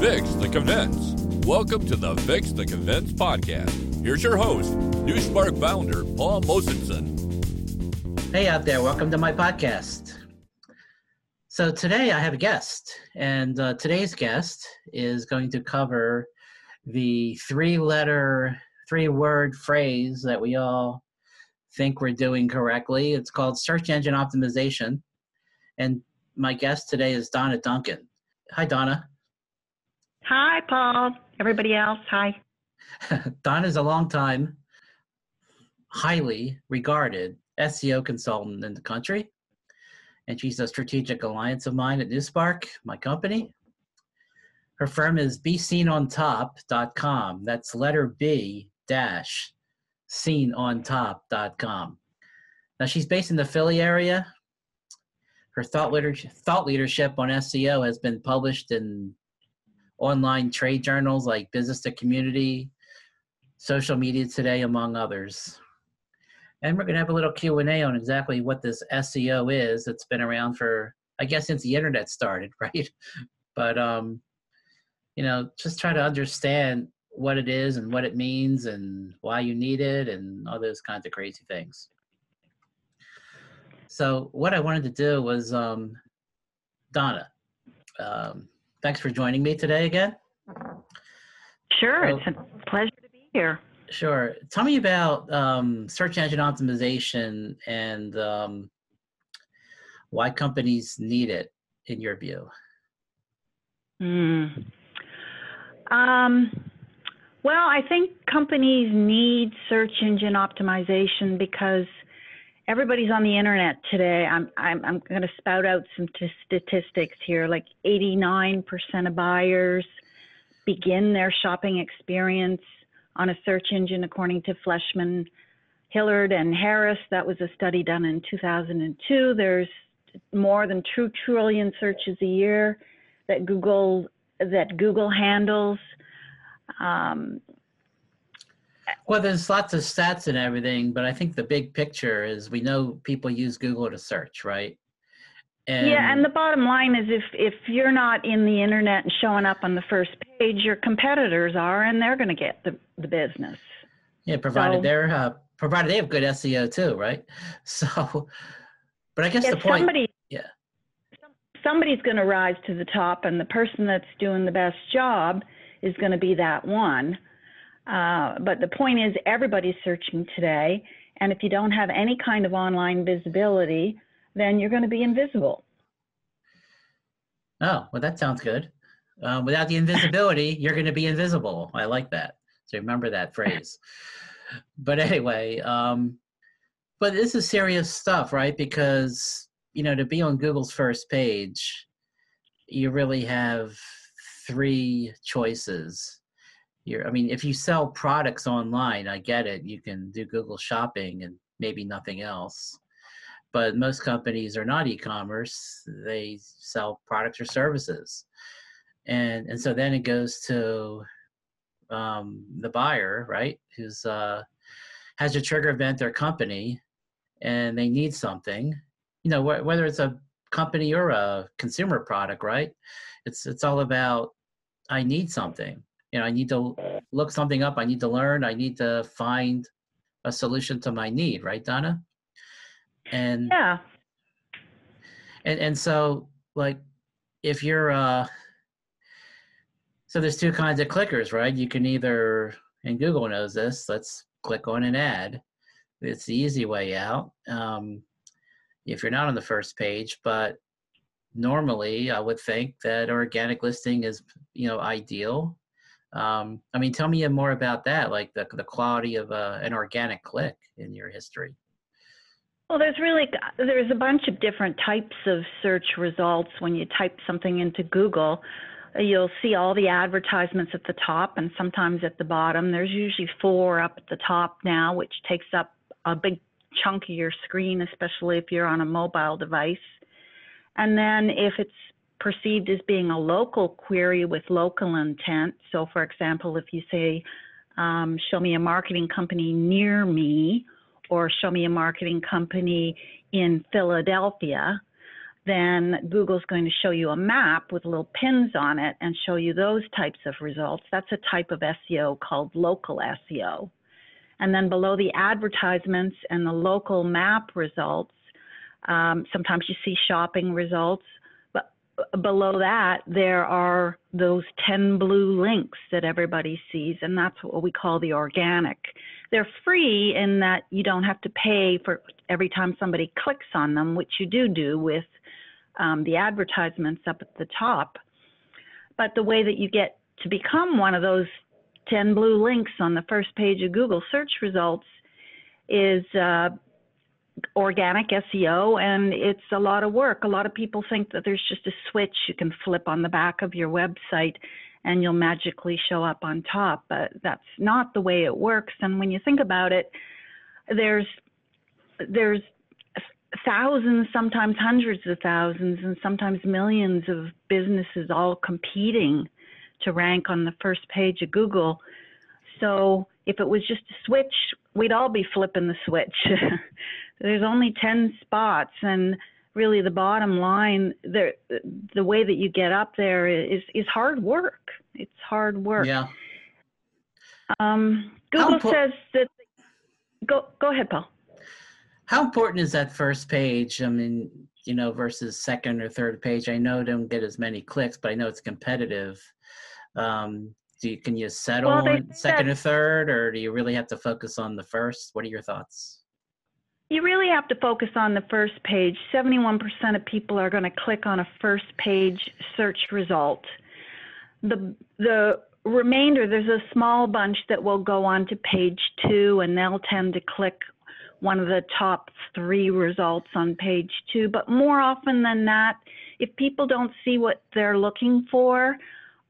Fix the Convince. Welcome to the Fix the Convince podcast. Here's your host, NuSpark founder Paul Mosenson. Hey out there, welcome to my podcast. So today I have a guest, and uh, today's guest is going to cover the three letter, three word phrase that we all think we're doing correctly. It's called search engine optimization. And my guest today is Donna Duncan. Hi, Donna. Hi, Paul. Everybody else, hi. Donna is a long time, highly regarded SEO consultant in the country. And she's a strategic alliance of mine at NuSpark, my company. Her firm is bseenontop.com. That's letter B dash seenontop.com. Now she's based in the Philly area. Her thought leadership, thought leadership on SEO has been published in online trade journals like Business to Community, Social Media Today, among others. And we're going to have a little Q&A on exactly what this SEO is. It's been around for, I guess, since the internet started, right? But, um, you know, just try to understand what it is and what it means and why you need it and all those kinds of crazy things. So what I wanted to do was, um, Donna, um, thanks for joining me today again. Sure, so, it's a pleasure to be here. Sure. Tell me about um, search engine optimization and um, why companies need it in your view. Mm. Um, well, I think companies need search engine optimization because everybody's on the internet today. I'm I'm, I'm going to spout out some t- statistics here. Like 89% of buyers begin their shopping experience on a search engine, according to Fleishman, Hillard, and Harris. That was a study done in 2002. There's more than two trillion searches a year that Google that Google handles. Um, well, there's lots of stats and everything, but I think the big picture is we know people use Google to search, right? And yeah, and the bottom line is if if you're not in the internet and showing up on the first page, your competitors are, and they're going to get the the business. Yeah, provided so, they're uh, provided they have good SEO too, right? So, but I guess the point. Somebody, yeah. Somebody's going to rise to the top, and the person that's doing the best job is going to be that one. Uh, but the point is, everybody's searching today, and if you don't have any kind of online visibility, then you're going to be invisible. Oh, well, that sounds good. Um, without the invisibility, you're going to be invisible. I like that. So remember that phrase. but anyway, um, but this is serious stuff, right? Because, you know, to be on Google's first page, you really have three choices. I mean, if you sell products online, I get it. You can do Google shopping and maybe nothing else but most companies are not e-commerce they sell products or services and and so then it goes to um, the buyer right who's uh, has a trigger event their company and they need something you know wh- whether it's a company or a consumer product right it's it's all about i need something you know i need to look something up i need to learn i need to find a solution to my need right donna? And yeah. And and so like if you're uh so there's two kinds of clickers right? You can either and google knows this let's click on an ad. It's the easy way out um if you're not on the first page but normally i would think that organic listing is you know ideal um i mean tell me more about that like the, the quality of uh, an organic click in your history well, there's really there's a bunch of different types of search results when you type something into Google. You'll see all the advertisements at the top and sometimes at the bottom. There's usually four up at the top now, which takes up a big chunk of your screen, especially if you're on a mobile device. And then if it's perceived as being a local query with local intent, so for example, if you say, um, show me a marketing company near me, or show me a marketing company in Philadelphia, then Google's going to show you a map with little pins on it and show you those types of results. That's a type of SEO called local SEO. And then below the advertisements and the local map results, um, sometimes you see shopping results. Below that, there are those 10 blue links that everybody sees, and that's what we call the organic. They're free in that you don't have to pay for every time somebody clicks on them, which you do do with um, the advertisements up at the top. But the way that you get to become one of those 10 blue links on the first page of Google search results is uh, organic SEO, and it's a lot of work. A lot of people think that there's just a switch you can flip on the back of your website and you'll magically show up on top, but that's not the way it works. And when you think about it, there's there's thousands, sometimes hundreds of thousands, and sometimes millions of businesses all competing to rank on the first page of Google. So if it was just a switch, we'd all be flipping the switch. There's only 10 spots, and really the bottom line, the, the way that you get up there is, is hard work. It's hard work. Yeah. Um, Google says that, go, go ahead, Paul. How important is that first page? I mean, you know, versus second or third page. I know don't get as many clicks, but I know it's competitive. Um, do you, can you settle well, on second or third, or do you really have to focus on the first? What are your thoughts? You really have to focus on the first page. 71% of people are going to click on a first page search result. The the remainder, there's a small bunch that will go on to page two, and they'll tend to click one of the top three results on page two. But more often than not, if people don't see what they're looking for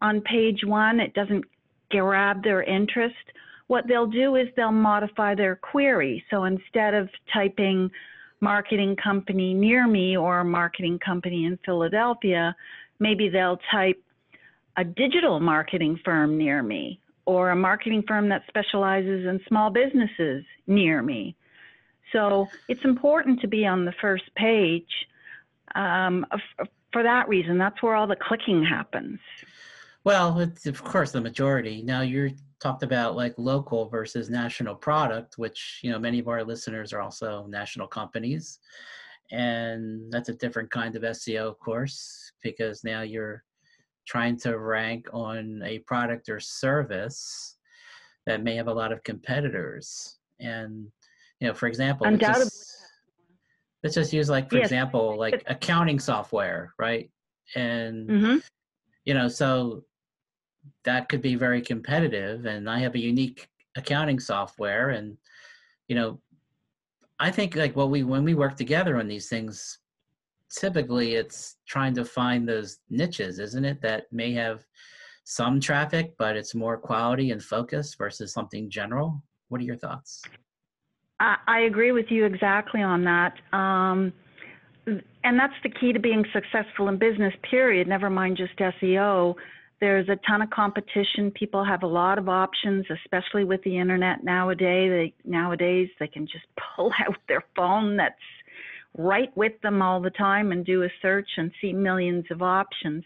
on page one, it doesn't grab their interest. What they'll do is they'll modify their query. So instead of typing marketing company near me or marketing company in Philadelphia, maybe they'll type a digital marketing firm near me or a marketing firm that specializes in small businesses near me so it's important to be on the first page um, for that reason. That's where all the clicking happens. Well, it's of course the majority. Now you talked about like local versus national product, which you know many of our listeners are also national companies, and that's a different kind of SEO, of course, because now you're trying to rank on a product or service that may have a lot of competitors and you know, for example, Undoubtedly. Let's just, let's just use like, for yes. example, like accounting software, right? And, mm-hmm. you know, so that could be very competitive. And I have a unique accounting software and, you know, I think like what we, when we work together on these things, typically it's trying to find those niches, isn't it? That may have some traffic, but it's more quality and focus versus something general. What are your thoughts? I, agree with you exactly on that. Um, and that's the key to being successful in business, period, never mind just SEO. There's a ton of competition. People have a lot of options, especially with the internet nowadays. They, nowadays, they can just pull out their phone that's right with them all the time and do a search and see millions of options.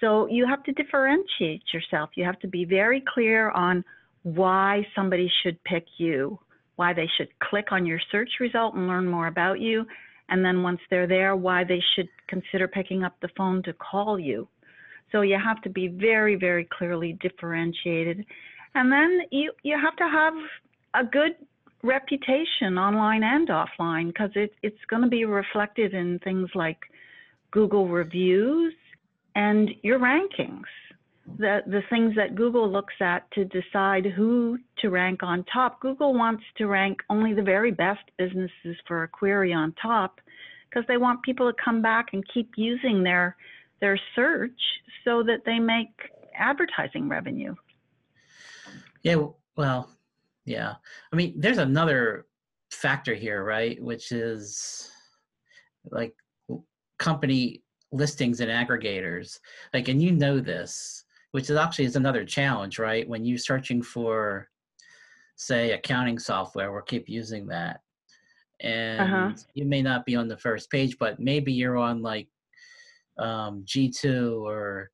So you have to differentiate yourself. You have to be very clear on why somebody should pick you why they should click on your search result and learn more about you. And then once they're there, why they should consider picking up the phone to call you. So you have to be very, very clearly differentiated. And then you, you have to have a good reputation online and offline because it, it's going to be reflected in things like Google reviews and your rankings the, the things that Google looks at to decide who to rank on top. Google wants to rank only the very best businesses for a query on top because they want people to come back and keep using their their search so that they make advertising revenue. Yeah, well, yeah. I mean, there's another factor here, right? Which is like company listings and aggregators. Like, and you know this which is actually is another challenge, right? When you're searching for, say, accounting software, we'll keep using that. and Uh-huh. you may not be on the first page, but maybe you're on like um, G2 or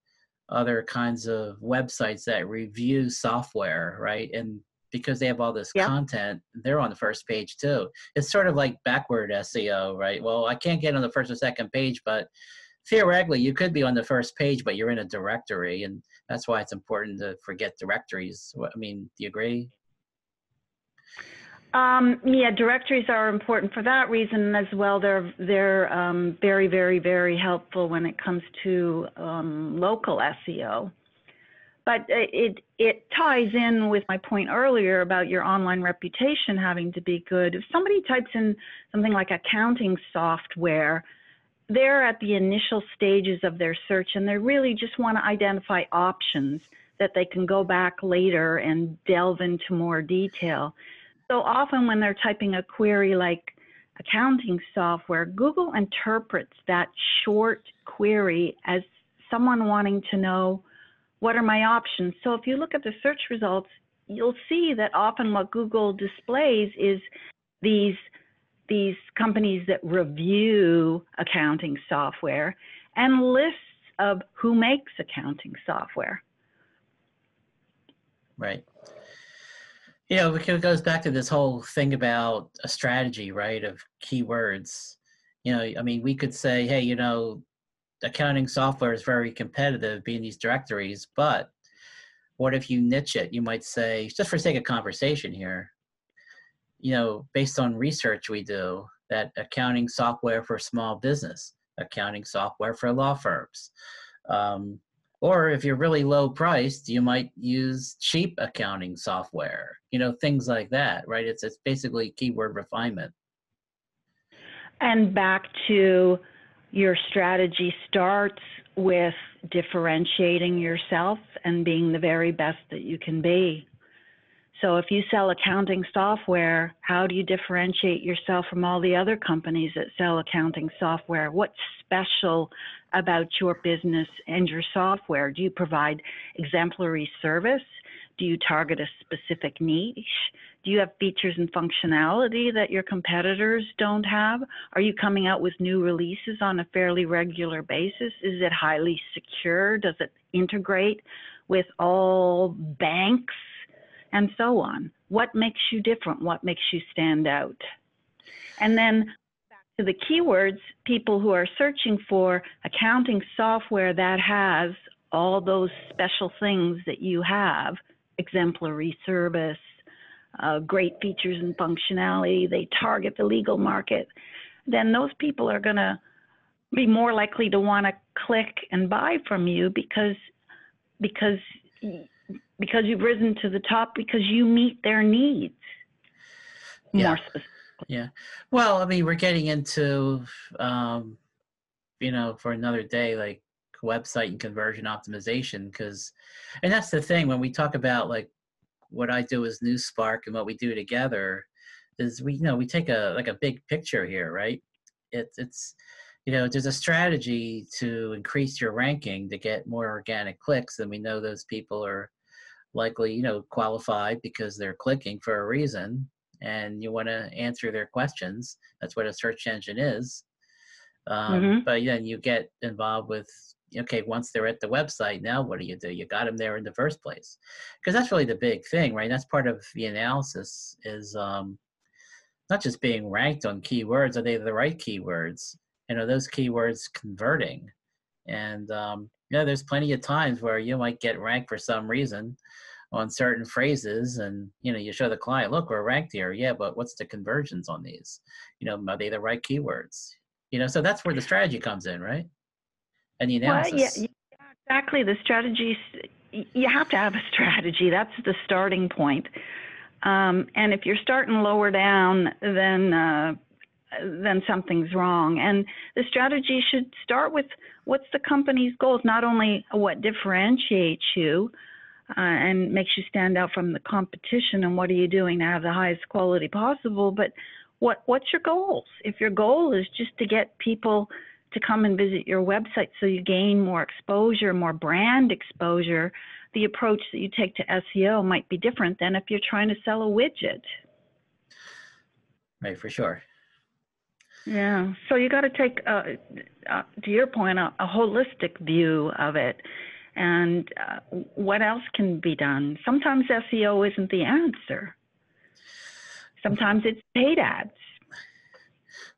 other kinds of websites that review software, right? And because they have all this Yeah. content, they're on the first page too. It's sort of like backward SEO, right? Well, I can't get on the first or second page, but theoretically, you could be on the first page, but you're in a directory, and that's why it's important to forget directories. I mean, do you agree? Um, yeah, directories are important for that reason as well. They're they're um, very very very helpful when it comes to um, local SEO. But it, it it ties in with my point earlier about your online reputation having to be good. If somebody types in something like accounting software, they're at the initial stages of their search and they really just want to identify options that they can go back later and delve into more detail. So often when they're typing a query like accounting software, Google interprets that short query as someone wanting to know what are my options. So if you look at the search results, you'll see that often what Google displays is these these companies that review accounting software and lists of who makes accounting software. Right. You know, because it goes back to this whole thing about a strategy, right, of keywords. You know, I mean, we could say, hey, you know, accounting software is very competitive being these directories, but what if you niche it? You might say, just for sake of conversation here, you know, based on research we do, that accounting software for small business, accounting software for law firms, um, or if you're really low priced, you might use cheap accounting software, you know, things like that, right? It's, it's basically keyword refinement. And back to your strategy starts with differentiating yourself and being the very best that you can be. So if you sell accounting software, how do you differentiate yourself from all the other companies that sell accounting software? What's special about your business and your software? Do you provide exemplary service? Do you target a specific niche? Do you have features and functionality that your competitors don't have? Are you coming out with new releases on a fairly regular basis? Is it highly secure? Does it integrate with all banks? And so on. What makes you different? What makes you stand out? And then back to the keywords, people who are searching for accounting software that has all those special things that you have exemplary service, uh, great features and functionality, they target the legal market, then those people are going to be more likely to want to click and buy from you because because because you've risen to the top because you meet their needs Yeah. Yeah. Well, I mean, we're getting into, um, you know, for another day, like website and conversion optimization, because, and that's the thing when we talk about like what I do as NuSpark and what we do together is we, you know, we take a like a big picture here, right? It's it's, you know, there's a strategy to increase your ranking to get more organic clicks, and we know those people are likely, you know, qualified because they're clicking for a reason and you want to answer their questions. That's what a search engine is. Um, Mhm. But then you get involved with, okay, once they're at the website, now what do you do? You got them there in the first place. Because that's really the big thing, right? That's part of the analysis is um, not just being ranked on keywords, are they the right keywords? And are those keywords converting? And um, yeah, there's plenty of times where you might get ranked for some reason on certain phrases and you know you show the client look we're ranked here yeah but what's the conversions on these you know are they the right keywords you know so that's where the strategy comes in right and the Well, analysis yeah, yeah, exactly. The strategies, you have to have a strategy. That's the starting point. Um, and if you're starting lower down, then uh, then something's wrong. And the strategy should start with what's the company's goals, not only what differentiates you uh, and makes you stand out from the competition, and what are you doing to have the highest quality possible, but what what's your goals? If your goal is just to get people to come and visit your website so you gain more exposure, more brand exposure, the approach that you take to SEO might be different than if you're trying to sell a widget. right for sure Yeah. So you got to take, uh, uh, to your point, a, a, holistic view of it. And uh, what else can be done? Sometimes SEO isn't the answer. Sometimes it's paid ads.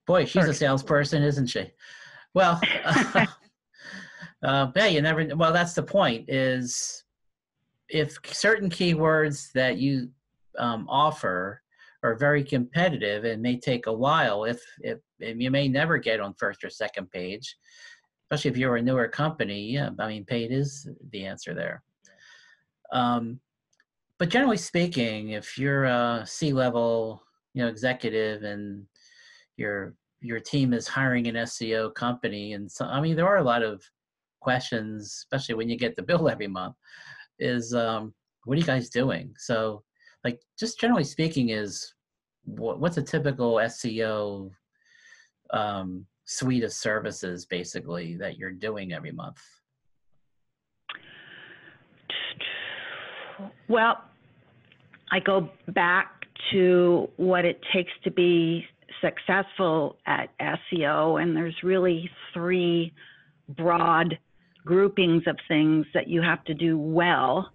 Boy, she's a salesperson, isn't she? Well, uh, yeah, you never. Well, that's the point. Is if certain keywords that you um, offer are very competitive and may take a while if, if, if you may never get on first or second page especially if you're a newer company yeah i mean paid is the answer there. Um, but generally speaking if you're a c-level you know executive and your your team is hiring an seo company and so i mean there are a lot of questions especially when you get the bill every month is um, what are you guys doing? So like just generally speaking is what, what's a typical SEO um, suite of services basically that you're doing every month? Well, I go back to what it takes to be successful at SEO, and there's really three broad groupings of things that you have to do well,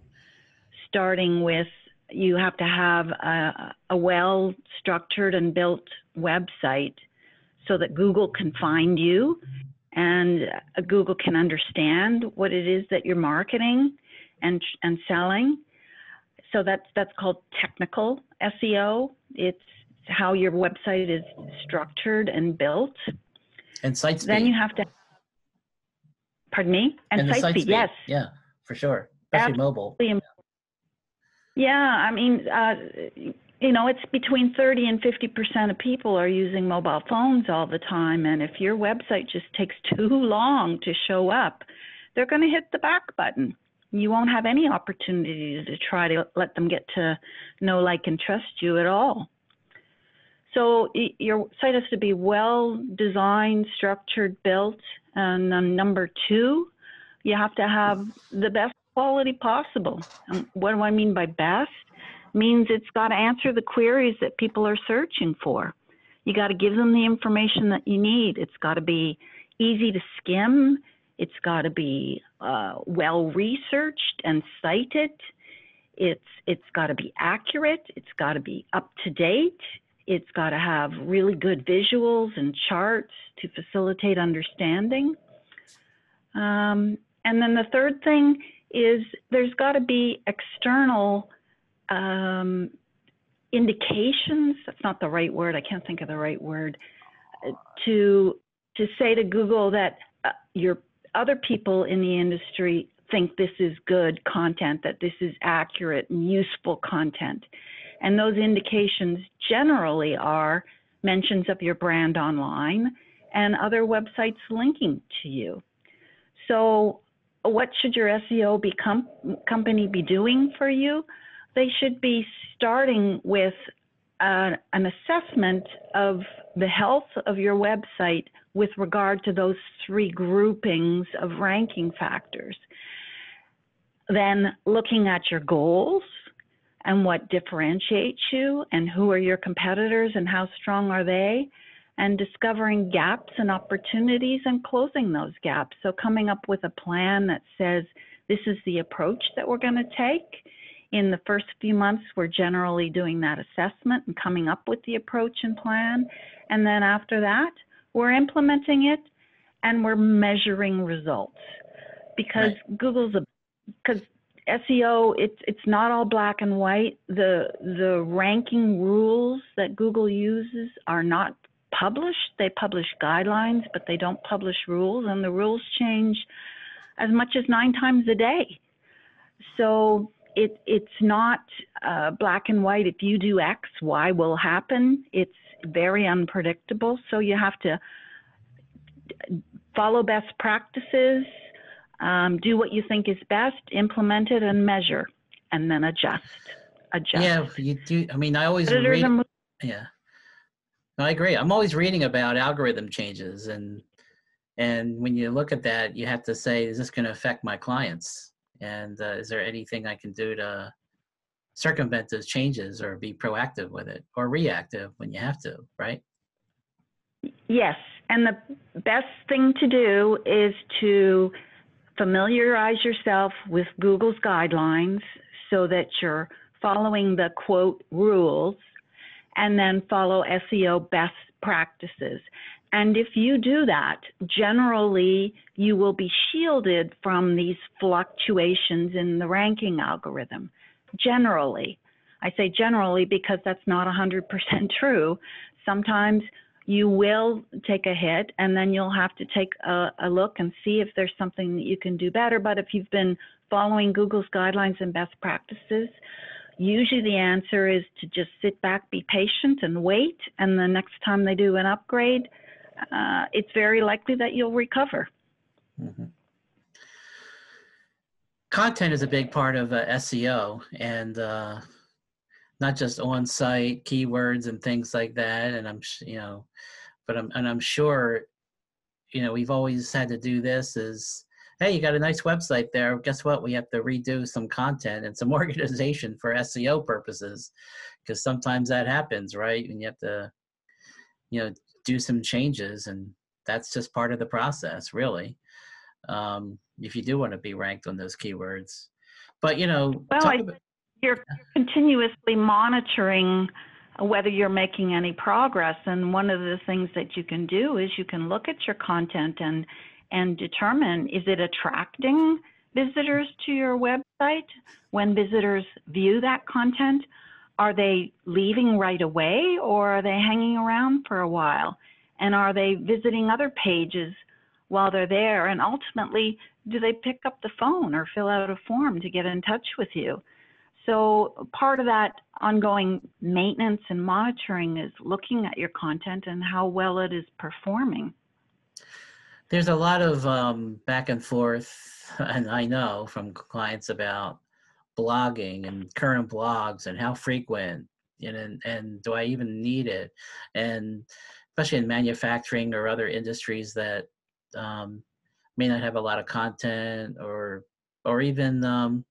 starting with you have to have a, a well structured and built website so that Google can find you and uh, Google can understand what it is that you're marketing and and selling. So that's that's called technical SEO. It's how your website is structured and built. And site speed. Then you have to. Pardon me. And, and site, site speed, speed, Yes. Yeah, for sure. Especially Absolutely mobile. Yeah, I mean, uh, you know, it's between 30 and 50 percent of people are using mobile phones all the time, and if your website just takes too long to show up, they're going to hit the back button. You won't have any opportunity to try to let them get to know, like, and trust you at all. So your site has to be well designed, structured, built, and um, number two, you have to have the best quality possible. And what do I mean by best? Means it's got to answer the queries that people are searching for. You got to give them the information that you need. It's got to be easy to skim. It's got to be uh, well researched and cited. It's it's got to be accurate. It's got to be up to date. It's got to have really good visuals and charts to facilitate understanding. Um, and then the third thing is there's got to be external um, indications. That's not the right word. I can't think of the right word. To to say to Google that uh, your other people in the industry think this is good content, that this is accurate and useful content. And those indications generally are mentions of your brand online and other websites linking to you. So what should your SEO become, company be doing for you? They should be starting with uh, an assessment of the health of your website with regard to those three groupings of ranking factors. Then looking at your goals and what differentiates you and who are your competitors and how strong are they and discovering gaps and opportunities and closing those gaps. So, coming up with a plan that says this is the approach that we're going to take. In the first few months, we're generally doing that assessment and coming up with the approach and plan. And then after that, we're implementing it and we're measuring results because right. Google's a because SEO it's it's not all black and white. The the ranking rules that Google uses are not published. They publish guidelines, but they don't publish rules, and the rules change as much as nine times a day. So it, it's not uh, black and white. If you do X, Y will happen. It's very unpredictable. So you have to follow best practices, um, do what you think is best, implement it, and measure, and then adjust. Adjust. Yeah, you do. I mean, I always read. Yeah. I agree. I'm always reading about algorithm changes, and and when you look at that, you have to say, is this going to affect my clients? And uh, is there anything I can do to circumvent those changes, or be proactive with it, or reactive when you have to, right? Yes, and the best thing to do is to familiarize yourself with Google's guidelines so that you're following the quote rules and then follow SEO best practices. And if you do that, generally you will be shielded from these fluctuations in the ranking algorithm. Generally. I say generally because that's not 100% true. Sometimes you will take a hit and then you'll have to take a, a, look and see if there's something that you can do better. But if you've been following Google's guidelines and best practices, usually the answer is to just sit back, be patient, and wait. And the next time they do an upgrade, uh, it's very likely that you'll recover. Mm-hmm. Content is a big part of uh, SEO, and uh, not just on-site keywords and things like that. And I'm, you know, but I'm and I'm sure, you know, we've always had to do this. Is hey, you got a nice website there. Guess what? We have to redo some content and some organization for SEO purposes, because sometimes that happens, right? And you have to, you know, do some changes, and that's just part of the process, really. Um, if you do want to be ranked on those keywords, but you know, well, I, about, you're continuously monitoring whether you're making any progress. And one of the things that you can do is you can look at your content and and determine is it attracting visitors to your website? When visitors view that content are they leaving right away or are they hanging around for a while? And are they visiting other pages while they're there? And ultimately do they pick up the phone or fill out a form to get in touch with you? So part of that ongoing maintenance and monitoring is looking at your content and how well it is performing. There's a lot of um, back and forth, and I know from clients about blogging and current blogs and how frequent and and do I even need it, and especially in manufacturing or other industries that um, may not have a lot of content or or even um,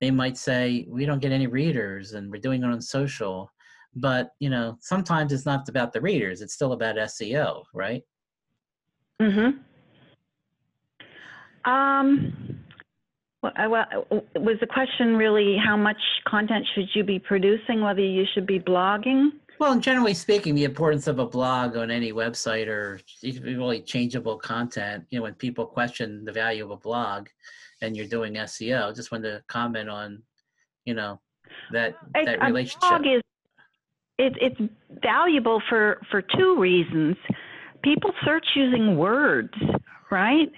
they might say we don't get any readers and we're doing it on social. But you know sometimes it's not about the readers it's still about seo right mm-hmm um well, was the question really how much content should you be producing whether you should be blogging well generally speaking the importance of a blog on any website or really changeable content you know when people question the value of a blog and you're doing SEO. Just wanted to comment on, you know, that that relationship. blog is it, it's valuable for for two reasons. People search using words, right?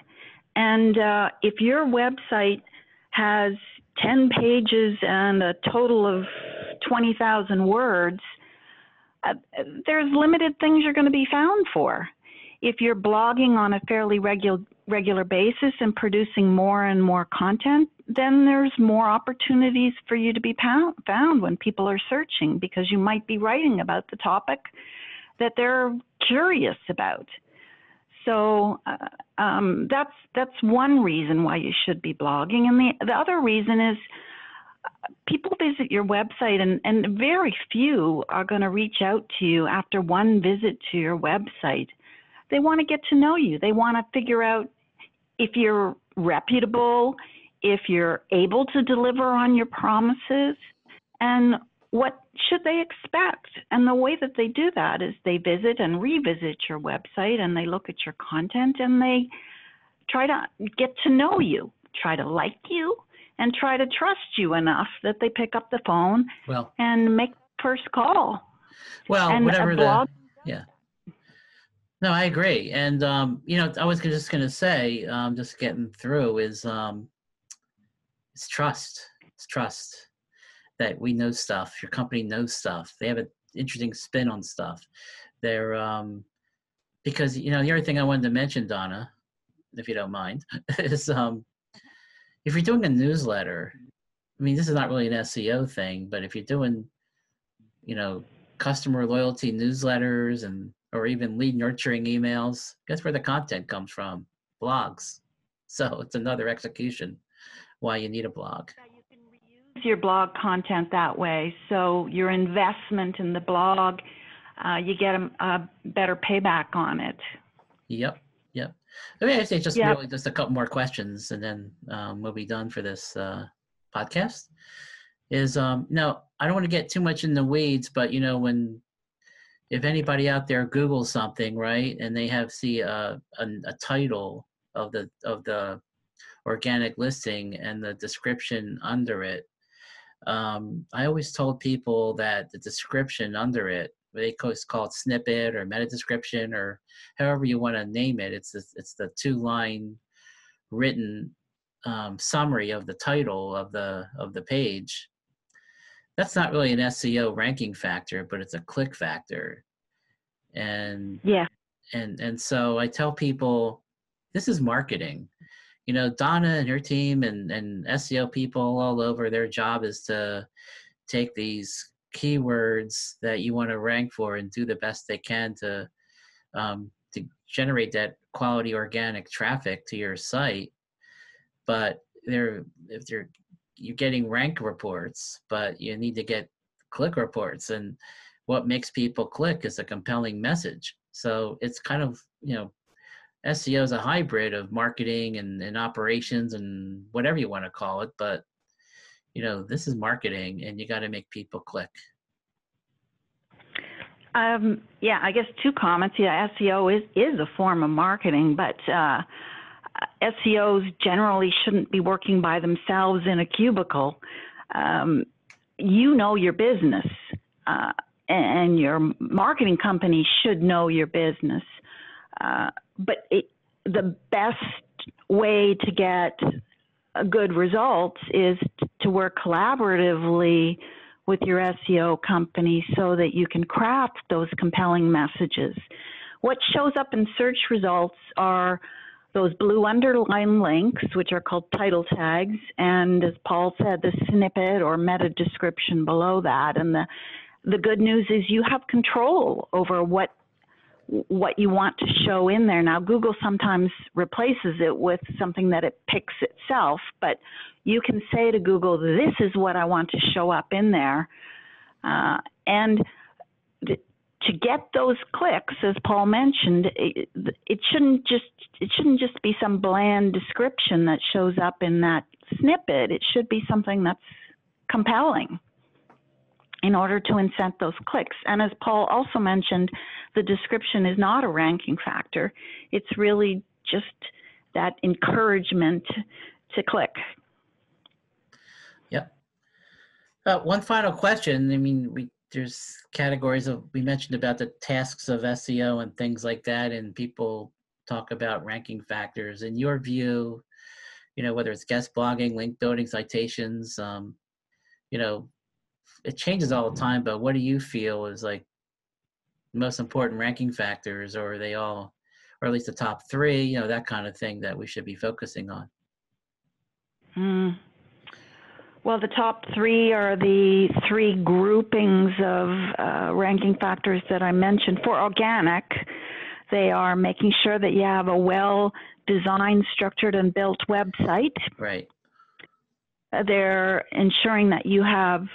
And uh, if your website has 10 pages and a total of 20,000 words, uh, there's limited things you're going to be found for. If you're blogging on a fairly regular regular basis and producing more and more content, then there's more opportunities for you to be found when people are searching because you might be writing about the topic that they're curious about. So uh, um, that's that's one reason why you should be blogging, and the the other reason is uh, people visit your website, and and very few are going to reach out to you after one visit to your website they want to get to know you. They want to figure out if you're reputable, if you're able to deliver on your promises, and what should they expect? And the way that they do that is they visit and revisit your website and they look at your content and they try to get to know you, try to like you, and try to trust you enough that they pick up the phone well, and make first call. Well, and whatever blog, the yeah. No, I agree. And, um, you know, I was just going to say, um, just getting through is um, it's trust. It's trust that we know stuff. Your company knows stuff. They have an interesting spin on stuff. They're, um, because, you know, the other thing I wanted to mention, Donna, if you don't mind, is um, if you're doing a newsletter, I mean, this is not really an SEO thing, but if you're doing, you know, customer loyalty newsletters and or even lead nurturing emails. Guess where the content comes from? Blogs. So it's another execution why you need a blog. You can reuse your blog content that way. So your investment in the blog uh, you get a, a, better payback on it. Yep, yep. I mean, I say just Yep. really just a couple more questions, and then um, we'll be done for this uh, podcast. Is um, no, I don't want to get too much in the weeds, but you know when if anybody out there Googles something, right, and they have see a, a, a title of the of the organic listing and the description under it, um, I always told people that the description under it, they it's called snippet or meta description or however you want to name it. It's the, it's the two line written um, summary of the title of the of the page. That's not really an SEO ranking factor, but it's a click factor. And Yeah. and and so I tell people this is marketing. You know, Donna and her team and and SEO people all over their job is to take these keywords that you want to rank for and do the best they can to um, to generate that quality organic traffic to your site. But they're if they're you're getting rank reports, but you need to get click reports and what makes people click is a compelling message. So it's kind of, you know, SEO is a hybrid of marketing and, and operations and whatever you want to call it. But, you know, this is marketing and you got to make people click. Um, yeah, I guess two comments. Yeah, SEO is, is a form of marketing, but uh, SEOs generally shouldn't be working by themselves in a cubicle. Um, you know your business, uh, and your marketing company should know your business. Uh, but it, the best way to get good results is to work collaboratively with your SEO company so that you can craft those compelling messages. What shows up in search results are those blue underline links, which are called title tags, and as Paul said, the snippet or meta description below that. And the the good news is you have control over what what you want to show in there. Now, Google sometimes replaces it with something that it picks itself, but you can say to Google, "This is what I want to show up in there," uh, and to get those clicks, as Paul mentioned, it, it shouldn't just it shouldn't just be some bland description that shows up in that snippet. It should be something that's compelling in order to incent those clicks. And as Paul also mentioned, the description is not a ranking factor. It's really just that encouragement to click. Yep. Uh, one final question. I mean, we there's categories of we mentioned about the tasks of SEO and things like that, and people talk about ranking factors. In your view, you know, whether it's guest blogging, link building, citations, um, you know, it changes all the time. But what do you feel is like most important ranking factors, or are they all, or at least the top three, you know, that kind of thing that we should be focusing on? Hmm. Well, the top three are the three groupings of uh, ranking factors that I mentioned. For organic, they are making sure that you have a well designed, structured, and built website. Right. They're ensuring that you have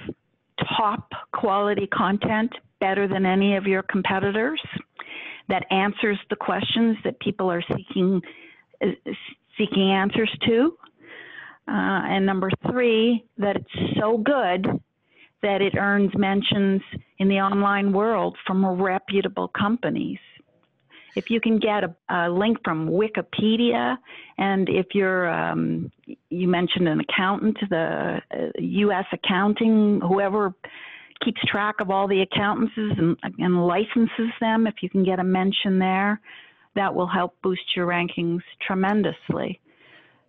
top quality content better than any of your competitors that answers the questions that people are seeking seeking answers to. Uh, and number three, that it's so good that it earns mentions in the online world from reputable companies. If you can get a, a link from Wikipedia, and if you're, um, you mentioned an accountant, the uh, U.S. accounting, whoever keeps track of all the accountants and, and licenses them, if you can get a mention there, that will help boost your rankings tremendously.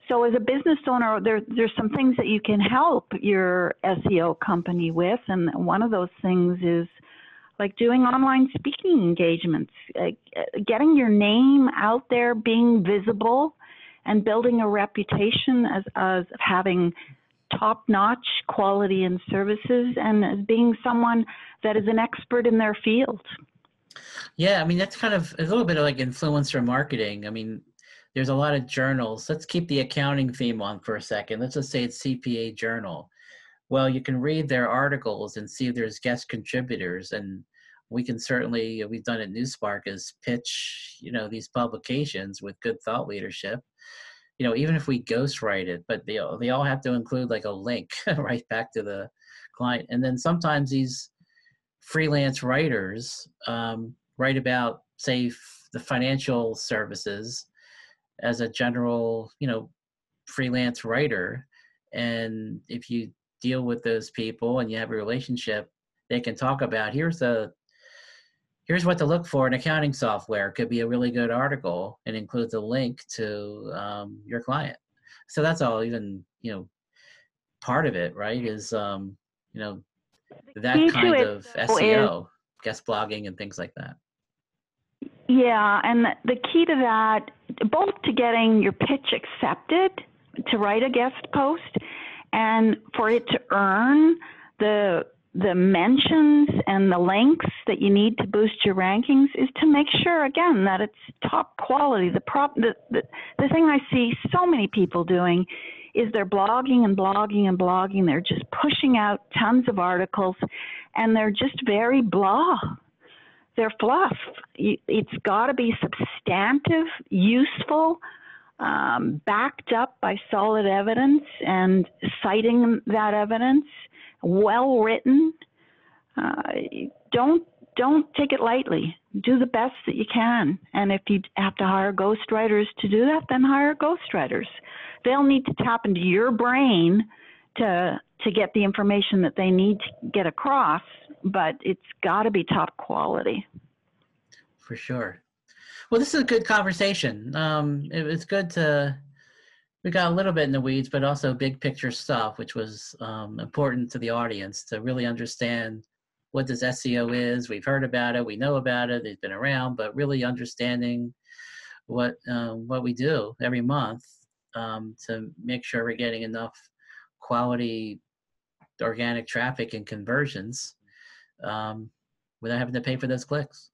So as a business owner, there, there's some things that you can help your SEO company with, and one of those things is like doing online speaking engagements, uh, getting your name out there, being visible, and building a reputation as, as having top-notch quality and services, and as being someone that is an expert in their field. Yeah, I mean that's kind of a little bit of like influencer marketing. I mean, there's a lot of journals. Let's keep the accounting theme on for a second. Let's just say it's CPA Journal. Well, you can read their articles and see if there's guest contributors. And we can certainly we've done it newspark is pitch you know these publications with good thought leadership you know even if we ghostwrite it but they, they all have to include like a link right back to the client and then sometimes these freelance writers um, write about say the financial services as a general you know freelance writer and if you deal with those people and you have a relationship they can talk about here's the here's what to look for in accounting software. Could be a really good article and includes a link to um, your client. So that's all even you know part of it right is um, you know that kind it, of seo guest blogging and things like that. Yeah, and the key to that, both to getting your pitch accepted to write a guest post, and for it to earn the the mentions and the links that you need to boost your rankings, is to make sure again that it's top quality. The prop the, the the thing I see so many people doing is they're blogging and blogging and blogging. They're just pushing out tons of articles, and they're just very blah they're fluff. It's got to be substantive, useful, um, backed up by solid evidence and citing that evidence, well written. Uh, don't don't take it lightly. Do the best that you can, and if you have to hire ghostwriters to do that, then hire ghostwriters. They'll need to tap into your brain to to get the information that they need to get across, but it's got to be top quality. for sure. Well, this is a good conversation. Um, it was good to we got a little bit in the weeds, but also big picture stuff, which was um, important to the audience to really understand what this SEO is. We've heard about it, we know about it, it's been around, but really understanding what um, what we do every month um, to make sure we're getting enough quality organic traffic and conversions um, without having to pay for those clicks.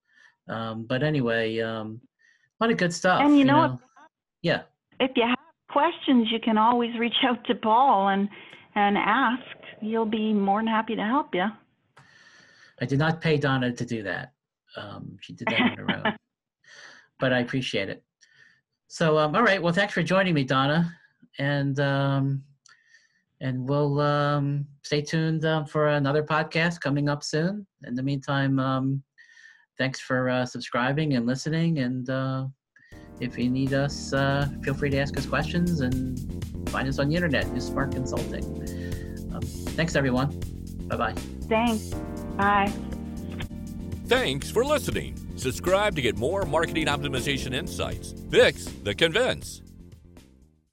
Um, but anyway, um, a lot of good stuff. And you know what? Yeah. If you have questions, you can always reach out to Paul and and ask. He'll be more than happy to help you. I did not pay Donna to do that. Um, she did that on her own. But I appreciate it. So, um, all right. Well, thanks for joining me, Donna, and um, and we'll um, stay tuned uh, for another podcast coming up soon. In the meantime, um, thanks for uh, subscribing and listening. And uh, if you need us, uh, feel free to ask us questions and find us on the internet, NuSpark Consulting. Um, thanks, everyone. Bye bye. Thanks. Bye. Thanks for listening. Subscribe to get more marketing optimization insights. Fix the convince.